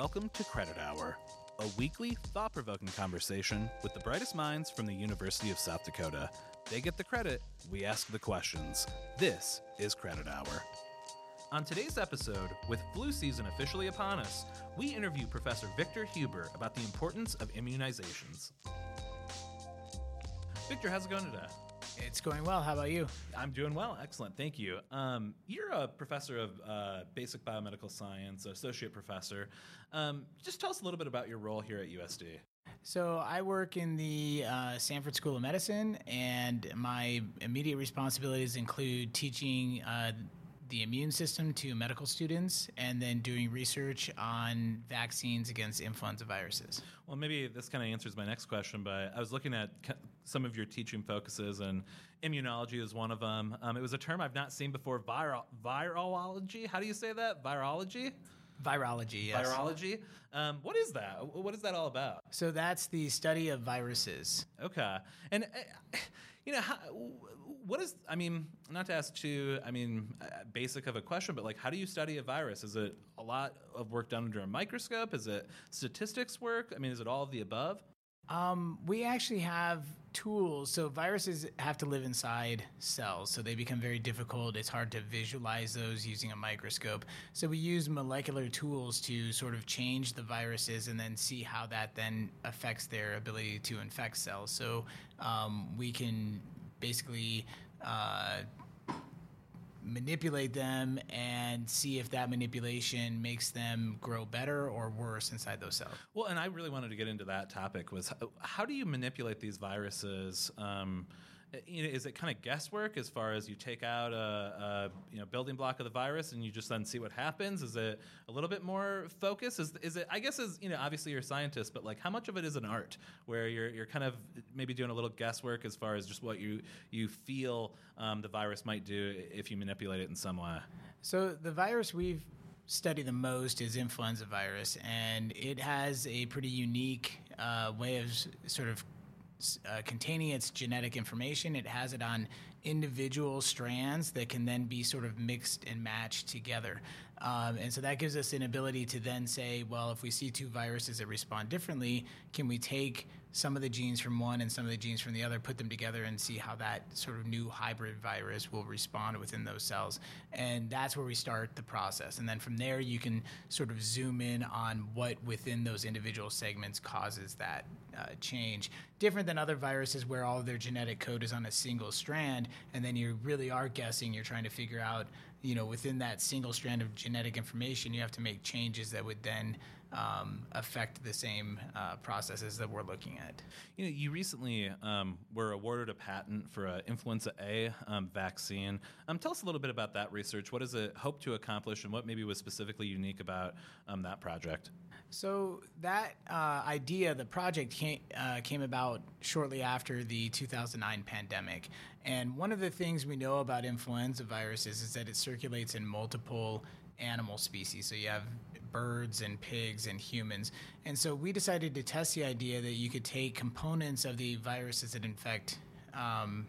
Welcome to Credit Hour, a weekly, thought provoking conversation with the brightest minds from the University of South Dakota. They get the credit, we ask the questions. This is Credit Hour. On today's episode, with flu season officially upon us, we interview Professor Victor Huber about the importance of immunizations. Victor, how's it going today? It's going well. How about you? I'm doing well. Excellent. Thank you. Um, you're a professor of uh, basic biomedical science, associate professor. Um, just tell us a little bit about your role here at USD. So, I work in the uh, Sanford School of Medicine, and my immediate responsibilities include teaching uh, the immune system to medical students and then doing research on vaccines against influenza viruses. Well, maybe this kind of answers my next question, but I was looking at some of your teaching focuses, and immunology is one of them. Um, it was a term I've not seen before viral, virology. How do you say that? Virology? Virology, yes. Virology. Um, what is that? What is that all about? So that's the study of viruses. Okay, and uh, you know, how, what is? I mean, not to ask too, I mean, uh, basic of a question, but like, how do you study a virus? Is it a lot of work done under a microscope? Is it statistics work? I mean, is it all of the above? Um, we actually have tools. So viruses have to live inside cells, so they become very difficult. It's hard to visualize those using a microscope. So we use molecular tools to sort of change the viruses and then see how that then affects their ability to infect cells. So um, we can basically uh, manipulate them and see if that manipulation makes them grow better or worse inside those cells. Well, and I really wanted to get into that topic was how, how do you manipulate these viruses? Um, you know, is it kind of guesswork as far as you take out a, a, you know building block of the virus and you just then see what happens? Is it a little bit more focus? Is is it? I guess is you know obviously you're a scientist, but like how much of it is an art where you're you're kind of maybe doing a little guesswork as far as just what you you feel um, the virus might do if you manipulate it in some way. So the virus we've study the most is influenza virus, and it has a pretty unique uh, way of sort of uh, containing its genetic information. It has it on individual strands that can then be sort of mixed and matched together. Um, and so that gives us an ability to then say, well, if we see two viruses that respond differently, can we take some of the genes from one and some of the genes from the other, put them together, and see how that sort of new hybrid virus will respond within those cells? And that's where we start the process. And then from there, you can sort of zoom in on what within those individual segments causes that uh, change. Different than other viruses where all of their genetic code is on a single strand, and then you really are guessing. You're trying to figure out, you know, within that single strand of genetic information, you have to make changes that would then um, affect the same uh, processes that we're looking at. You know, you recently um, were awarded a patent for an influenza A um, vaccine. Um, tell us a little bit about that research. What does it hope to accomplish, and what maybe was specifically unique about um, that project? So that uh, idea, the project came, uh, came about shortly after the 2009 pandemic, and one of the things we know about influenza viruses is that it circulates in multiple animal species. So you have birds and pigs and humans. And so we decided to test the idea that you could take components of the viruses that infect um,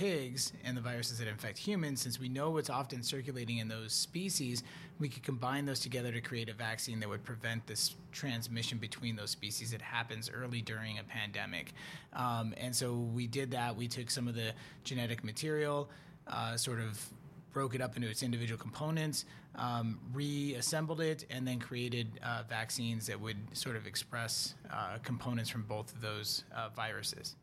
pigs and the viruses that infect humans, since we know what's often circulating in those species, we could combine those together to create a vaccine that would prevent this transmission between those species that happens early during a pandemic. Um, and so we did that. We took some of the genetic material, uh, sort of broke it up into its individual components, um, reassembled it, and then created uh, vaccines that would sort of express uh, components from both of those uh, viruses.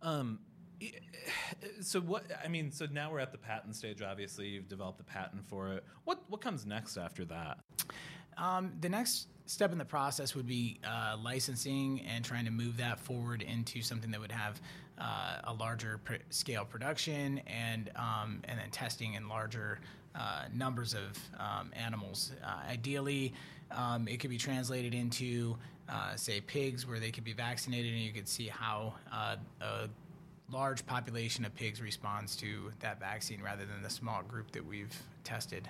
Um, so what I mean, so now we're at the patent stage. Obviously, you've developed the patent for it. What what comes next after that? Um, the next step in the process would be uh, licensing and trying to move that forward into something that would have uh, a larger pr- scale production and um, and then testing in larger uh, numbers of um, animals. Uh, ideally, um, it could be translated into uh, say pigs where they could be vaccinated and you could see how uh, a large population of pigs responds to that vaccine rather than the small group that we've tested.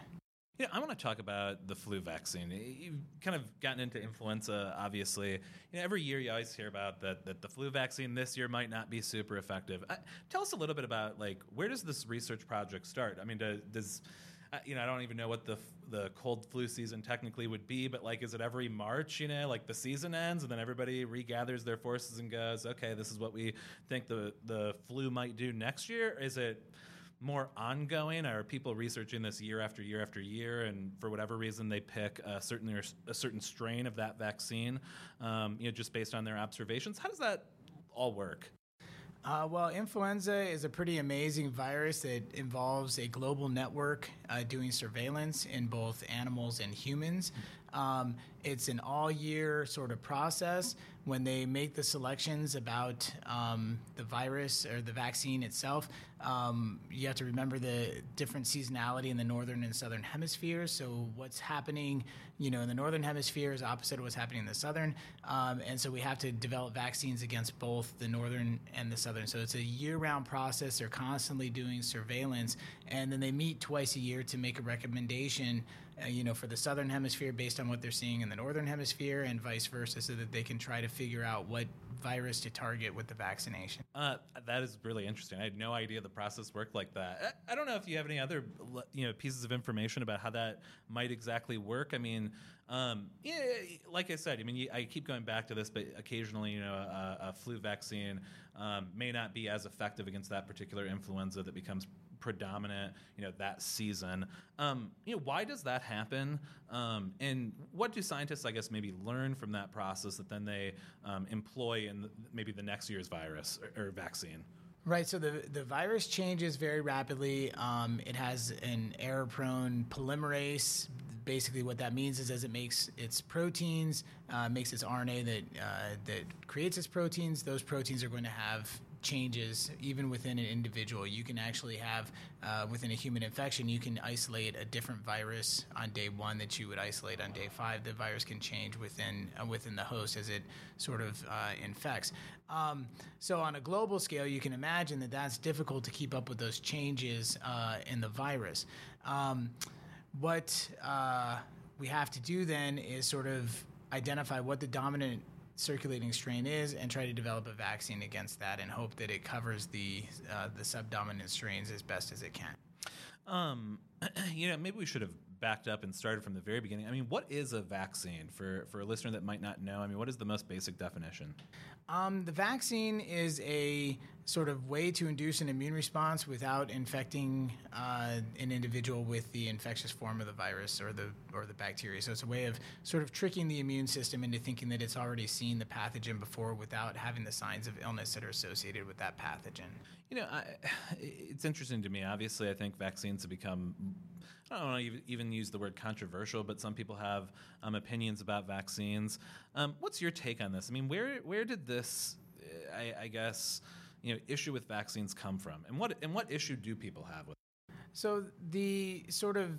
Yeah, I want to talk about the flu vaccine. You've kind of gotten into influenza, obviously. You know, every year you always hear about that that the flu vaccine this year might not be super effective. Uh, tell us a little bit about like where does this research project start? I mean, does, does uh, you know, I don't even know what the the cold flu season technically would be, but like, is it every March? You know, like the season ends and then everybody regathers their forces and goes, okay, this is what we think the the flu might do next year. Is it more ongoing? Are people researching this year after year after year, and for whatever reason they pick a certain a certain strain of that vaccine, um, you know, just based on their observations? How does that all work? Uh, well, influenza is a pretty amazing virus that involves a global network uh, doing surveillance in both animals and humans. Um, it's an all year sort of process. When they make the selections about um, the virus or the vaccine itself, um, you have to remember the different seasonality in the northern and southern hemispheres. So, what's happening, you know, in the northern hemisphere is opposite of what's happening in the southern. Um, and so, we have to develop vaccines against both the northern and the southern. So, it's a year round process. They're constantly doing surveillance, and then they meet twice a year to make a recommendation uh, you know, for the southern hemisphere based on what they're seeing in the northern hemisphere, and vice versa, so that they can try to figure out what virus to target with the vaccination. Uh, that is really interesting. I had no idea the process worked like that. I, I, don't know if you have any other you know pieces of information about how that might exactly work. I mean, um, yeah, like I said, I mean, I keep going back to this, but occasionally, you know, a, a flu vaccine um, may not be as effective against that particular influenza that becomes predominant, you know, that season. Um, you know, why does that happen? Um, and what do scientists, I guess, maybe learn from that process that then they um, employ in the, maybe the next year's virus or, or, vaccine? Right. So the the virus changes very rapidly. Um, it has an error-prone polymerase. Basically, what that means is as it makes its proteins, uh, makes its RNA that uh, that creates its proteins. Those proteins are going to have changes even within an individual. You can actually have uh, within a human infection, you can isolate a different virus on day one that you would isolate on day five. The virus can change within uh, within the host as it sort of uh, infects. Um, so on a global scale, you can imagine that that's difficult to keep up with those changes uh, in the virus. Um, what uh, we have to do then is sort of identify what the dominant circulating strain is and try to develop a vaccine against that and hope that it covers the uh, the subdominant strains as best as it can. Um, you know, maybe we should have backed up and started from the very beginning. I mean, what is a vaccine for for a listener that might not know? I mean, what is the most basic definition? Um, the vaccine is a sort of way to induce an immune response without infecting uh, an individual with the infectious form of the virus or the or the bacteria. So it's a way of sort of tricking the immune system into thinking that it's already seen the pathogen before without having the signs of illness that are associated with that pathogen. You know, I, it's interesting to me. Obviously, I think vaccines have become I don't want to even use the word controversial, but some people have um, opinions about vaccines. Um, what's your take on this? I mean, where where did this, I, I, guess, you know, issue with vaccines come from, and what and what issue do people have with? It? So the sort of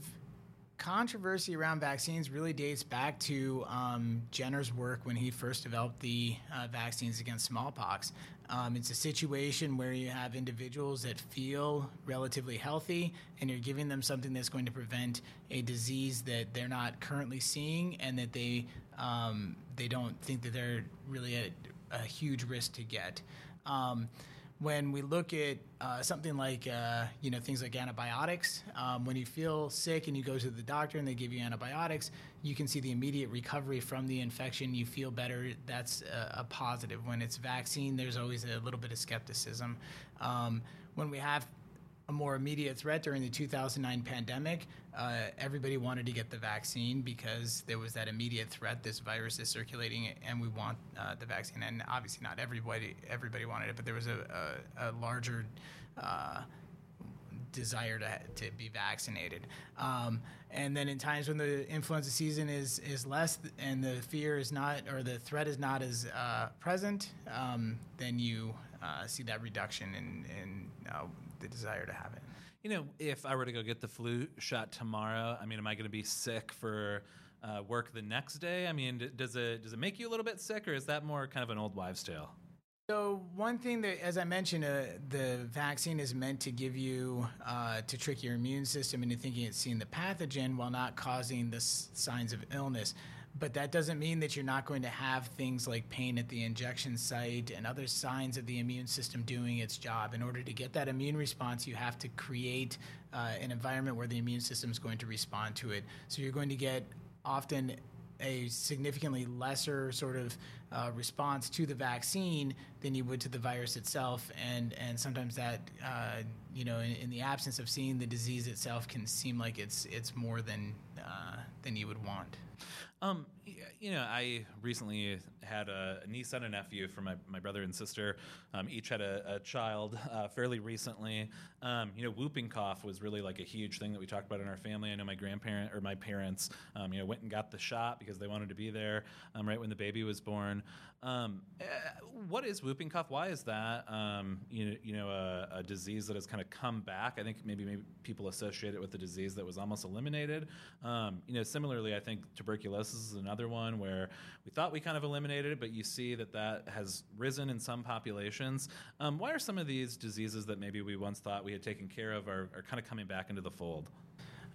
controversy around vaccines really dates back to um, Jenner's work when he first developed the uh, vaccines against smallpox. Um, it's a situation where you have individuals that feel relatively healthy, and you're giving them something that's going to prevent a disease that they're not currently seeing, and that they um, they don't think that they're really at a huge risk to get. Um, when we look at uh, something like uh, you know things like antibiotics, um, when you feel sick and you go to the doctor and they give you antibiotics, you can see the immediate recovery from the infection. You feel better. That's a, a positive. When it's vaccine, there's always a little bit of skepticism. Um, when we have a more immediate threat during the 2009 pandemic. Uh, everybody wanted to get the vaccine because there was that immediate threat. This virus is circulating, and we want uh, the vaccine. And obviously, not everybody everybody wanted it, but there was a, a, a larger uh, desire to, to be vaccinated. Um, and then in times when the influenza season is, is less and the fear is not, or the threat is not as uh, present, um, then you uh, see that reduction in, in uh, the desire to have it. You know, if I were to go get the flu shot tomorrow, I mean, am I going to be sick for uh, work the next day? I mean, does it does it make you a little bit sick, or is that more kind of an old wives' tale? So one thing that, as I mentioned, uh, the vaccine is meant to give you uh, to trick your immune system into thinking it's seeing the pathogen while not causing the s- signs of illness. but that doesn't mean that you're not going to have things like pain at the injection site and other signs of the immune system doing its job. In order to get that immune response, you have to create uh, an environment where the immune system is going to respond to it. So you're going to get often a significantly lesser sort of uh, response to the vaccine than you would to the virus itself, and and sometimes that uh, you know in, in, the absence of seeing the disease itself can seem like it's it's more than uh, than you would want. Um, you know, I recently had a niece and a nephew for my, my brother and sister. Um, each had a, a child uh, fairly recently. Um, you know, whooping cough was really like a huge thing that we talked about in our family. I know my grandparent or my parents, um, you know, went and got the shot because they wanted to be there um, right when the baby was born. Um, uh, what is whooping cough? Why is that? You know, you know, a, a, disease that has kind of come back. I think maybe maybe people associate it with a disease that was almost eliminated. You know, similarly, I think tuberculosis is another one where we thought we kind of eliminated it, but you see that that has risen in some populations. Um, why are some of these diseases that maybe we once thought we had taken care of are, are kind of coming back into the fold?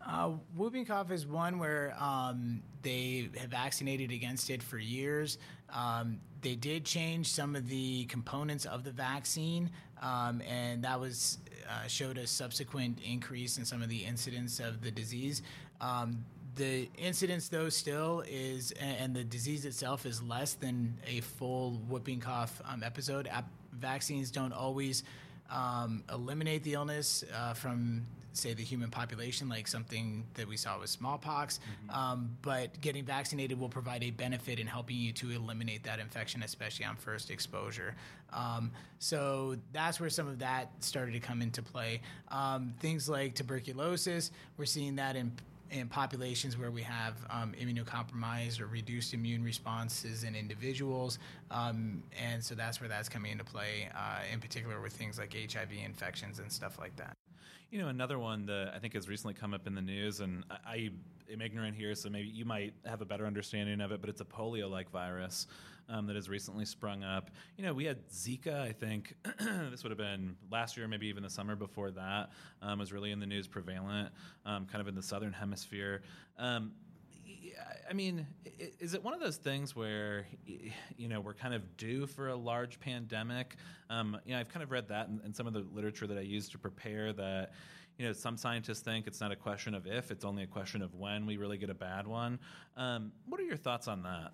Uh, whooping cough is one where um, they have vaccinated against it for years. Um, they did change some of the components of the vaccine, um, and that was uh, showed a subsequent increase in some of the incidence of the disease. Um, the incidence, though, still is, and the disease itself is less than a full whooping cough um, episode. vaccines don't always um, eliminate the illness uh, from say the human population, like something that we saw with smallpox. Mm-hmm. Um, but getting vaccinated will provide a benefit in helping you to eliminate that infection, especially on first exposure. Um, so that's where some of that started to come into play. Um, things like tuberculosis, we're seeing that in in populations where we have um, immunocompromised or reduced immune responses in individuals. Um, and so that's where that's coming into play, uh, in particular with things like HIV infections and stuff like that. You know, another one that I think has recently come up in the news, and I, I am ignorant here, so maybe you might have a better understanding of it, but it's a polio like virus. Um, that has recently sprung up. You know, we had Zika, I think this would have been last year, maybe even the summer before that, um, was really in the news prevalent, um, kind of in the southern hemisphere. Um, I mean, is it one of those things where you know we're kind of due for a large pandemic? Um, you know, I've kind of read that in, in, some of the literature that I used to prepare that. You know, some scientists think it's not a question of if; it's only a question of when we really get a bad one. Um, what are your thoughts on that?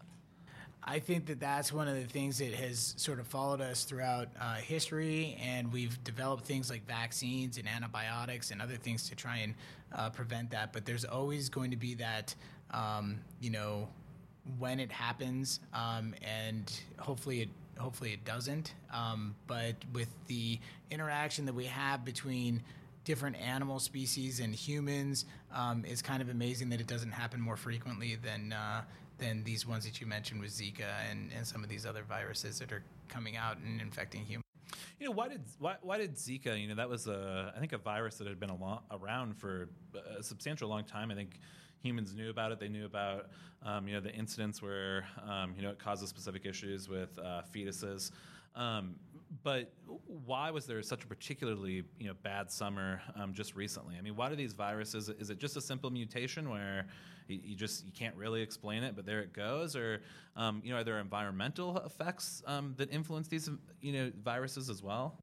I think that that's one of the things that has sort of followed us throughout uh, history, and we've developed things like vaccines and antibiotics and other things to try and uh, prevent that. But there's always going to be that um, you know, when it happens, um, and hopefully it hopefully it doesn't. Um, but with the interaction that we have between different animal species and humans, um, it's kind of amazing that it doesn't happen more frequently than uh, than these ones that you mentioned with Zika and, and some of these other viruses that are coming out and infecting humans. You know, why did why, why did Zika? You know, that was a I think a virus that had been around for a substantial long time. I think humans knew about it. They knew about um, you know the incidents where um, you know it causes specific issues with uh, fetuses. Um, but why was there such a particularly you know bad summer um, just recently? I mean, why do these viruses? Is it just a simple mutation where you, you just you can't really explain it, but there it goes, or um, you know, are there environmental effects um, that influence these you know viruses as well?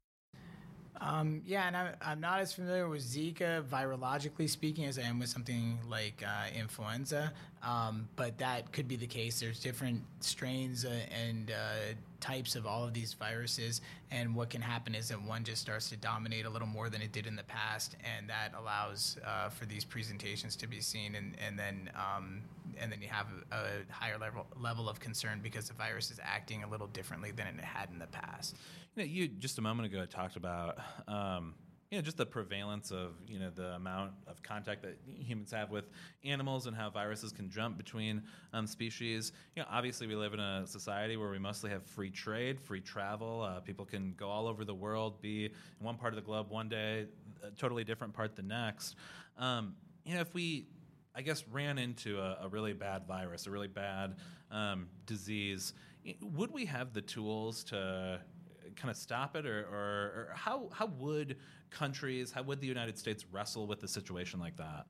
Um, yeah, and I'm, I'm, not as familiar with Zika virologically speaking as I am with something like uh, influenza, um, but that could be the case. There's different strains uh, and uh, types of all of these viruses, and what can happen is that one just starts to dominate a little more than it did in the past, and that allows uh, for these presentations to be seen, and, and then um, and then you have a, a higher level level of concern because the virus is acting a little differently than it had in the past. You know, you just a moment ago talked about. Um, you know, just the prevalence of you know the amount of contact that humans have with animals and how viruses can jump between um, species. You know, obviously we live in a society where we mostly have free trade, free travel. Uh, people can go all over the world, be in one part of the globe one day, a totally different part the next. Um, you know, if we I guess, ran into a, a, really bad virus, a really bad um, disease, would we have the tools to kind of stop it, or, or, or, how how would countries, how would the United States wrestle with a situation like that?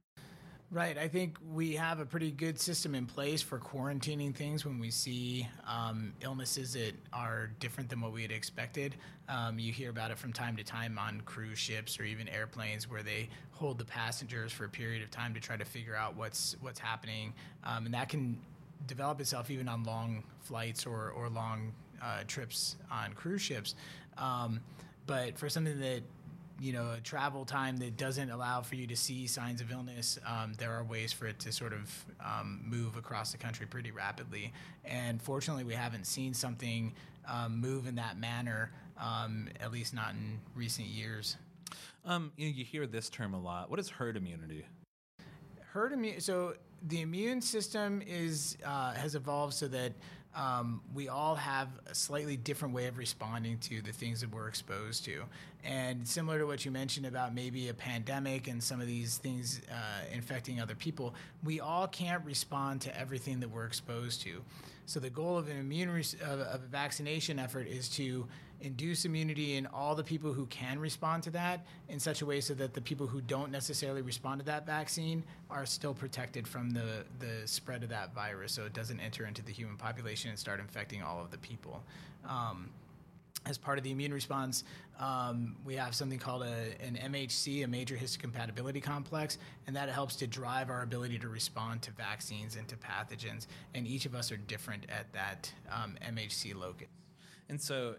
Right. I think we have a pretty good system in place for quarantining things when we see um, illnesses that are different than what we had expected. Um, you hear about it from time to time on cruise ships or even airplanes where they hold the passengers for a period of time to try to figure out what's what's happening, um, and that can develop itself even on long flights or or long uh, trips on cruise ships. Um, but for something that you know a travel time that doesn't allow for you to see signs of illness, um, there are ways for it to sort of um, move across the country pretty rapidly. And fortunately, we haven't seen something um, move in that manner, um, at least not in recent years. Um, you, know, you hear this term a lot. What is herd immunity? Herd immunity. So the immune system is uh, has evolved so that um, we all have a slightly different way of responding to the things that we're exposed to. And similar to what you mentioned about maybe a pandemic and some of these things uh, infecting other people, we all can't respond to everything that we're exposed to. So the goal of an immune res- of, of a vaccination effort is to induce immunity in all the people who can respond to that in such a way so that the people who don't necessarily respond to that vaccine are still protected from the, the spread of that virus so it doesn't enter into the human population and start infecting all of the people. Um, as part of the immune response, um, we have something called a, an MHC, a major histocompatibility complex, and that helps to drive our ability to respond to vaccines and to pathogens. And each of us are different at that um, MHC locus. And so,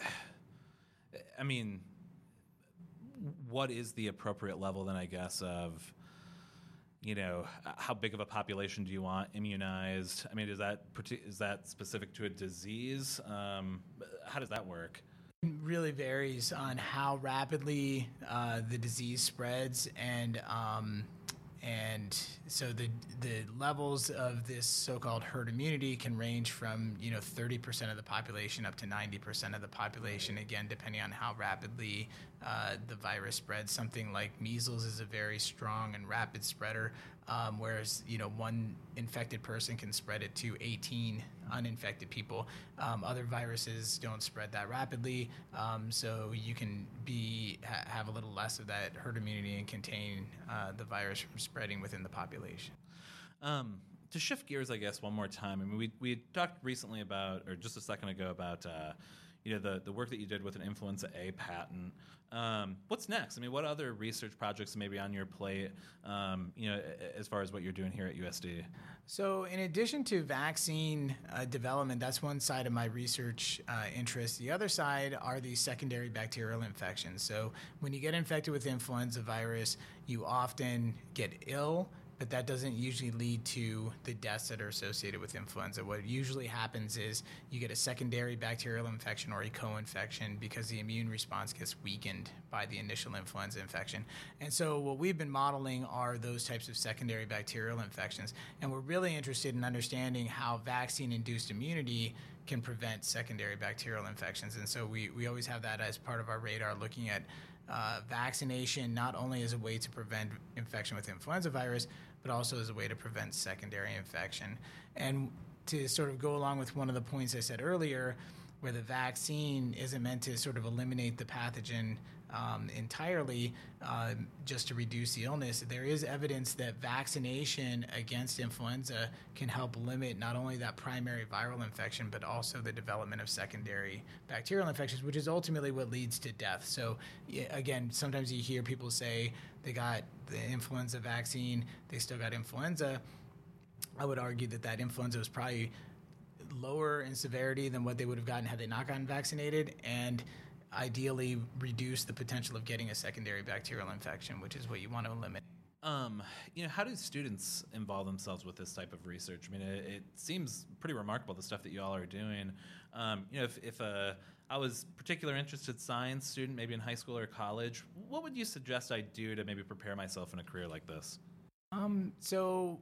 I mean, what is the appropriate level then, I guess, of, you know, how big of a population do you want immunized? I mean, is that is that specific to a disease? Um, how does that work? Really varies on how rapidly uh, the disease spreads and um, and so the the levels of this so-called herd immunity can range from you know 30% of the population up to 90% of the population. Again depending on how rapidly uh, the virus spreads something like measles is a very strong and rapid spreader um, whereas you know one infected person can spread it to 18 uninfected people. Um, other viruses don't spread that rapidly, um, so you can be ha- have a little less of that herd immunity and contain uh, the virus from spreading within the population. Um, to shift gears, I guess one more time. I mean, we we talked recently about, or just a second ago, about. Uh, you know the, the work that you did with an influenza A patent. Um, what's next? I mean, what other research projects may be on your plate? Um, you know, as far as what you're doing here at USD. So, in addition to vaccine uh, development, that's one side of my research uh, interest. The other side are these secondary bacterial infections. So, when you get infected with influenza virus, you often get ill but that doesn't usually lead to the deaths that are associated with influenza. What usually happens is you get a secondary bacterial infection or a co infection because the immune response gets weakened by the initial influenza infection. And so, what we've been modeling are those types of secondary bacterial infections. And we're really interested in understanding how vaccine induced immunity can prevent secondary bacterial infections. And so, we, we always have that as part of our radar looking at uh, vaccination not only as a way to prevent infection with influenza virus, but also as a way to prevent secondary infection. And to sort of go along with one of the points I said earlier, where the vaccine isn't meant to sort of eliminate the pathogen um, entirely uh, just to reduce the illness. There is evidence that vaccination against influenza can help limit not only that primary viral infection, but also the development of secondary bacterial infections, which is ultimately what leads to death. So, again, sometimes you hear people say they got the influenza vaccine, they still got influenza. I would argue that that influenza was probably lower in severity than what they would have gotten had they not gotten vaccinated. And ideally reduce the potential of getting a secondary bacterial infection, which is what you want to eliminate. Um, you know, how do students involve themselves with this type of research? I mean, it, it seems pretty remarkable the stuff that you all are doing. Um, you know, if, if a I was particular interested science student, maybe in high school or college, what would you suggest I do to maybe prepare myself in a career like this? Um, so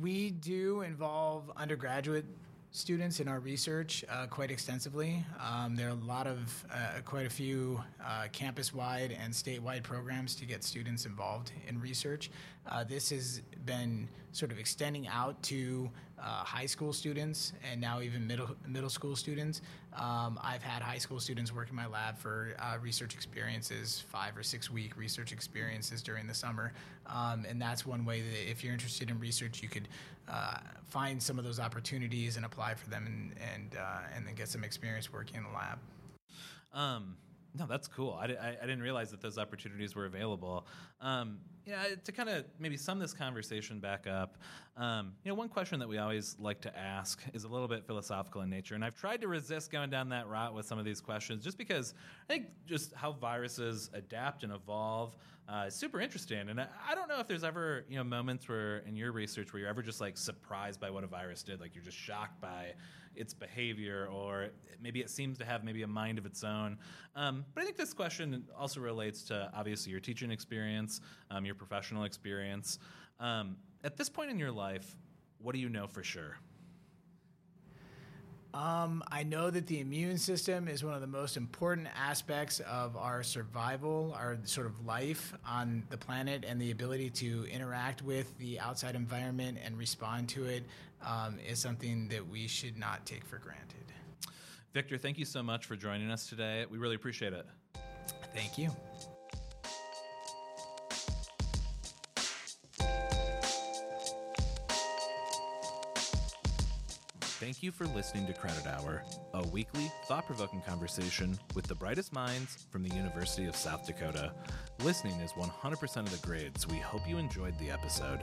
we do involve undergraduate students in our research uh, quite extensively. Um, there are a lot of, uh, quite a few uh, campus wide and statewide programs to get students involved in research. Uh, this has been sort of extending out to uh, high school students and now even middle middle school students. Um, I've had high school students work in my lab for uh, research experiences, five or six week research experiences during the summer, um, and that's one way that if you're interested in research, you could uh, find some of those opportunities and apply for them, and and uh, and then get some experience working in the lab. Um, no, that's cool. I, I, I, didn't realize that those opportunities were available. Um, yeah, to kind of maybe sum this conversation back up, um, you know, one question that we always like to ask is a little bit philosophical in nature, and I've tried to resist going down that route with some of these questions, just because I think just how viruses adapt and evolve uh, is super interesting. And I, I don't know if there's ever you know moments where in your research where you're ever just like surprised by what a virus did, like you're just shocked by its behavior, or maybe it seems to have maybe a mind of its own. Um, but I think this question also relates to obviously your teaching experience, um, your professional experience. Um, at this point in your life, what do you know for sure? Um, I know that the immune system is one of the most important aspects of our survival, our sort of life on the planet, and the ability to interact with the outside environment and respond to it um, is something that we should not take for granted. Victor, thank you so much for joining us today. We really appreciate it. Thank you. Thank you for listening to Credit Hour, a weekly, thought provoking conversation with the brightest minds from the University of South Dakota. Listening is 100% of the grade, so we hope you enjoyed the episode.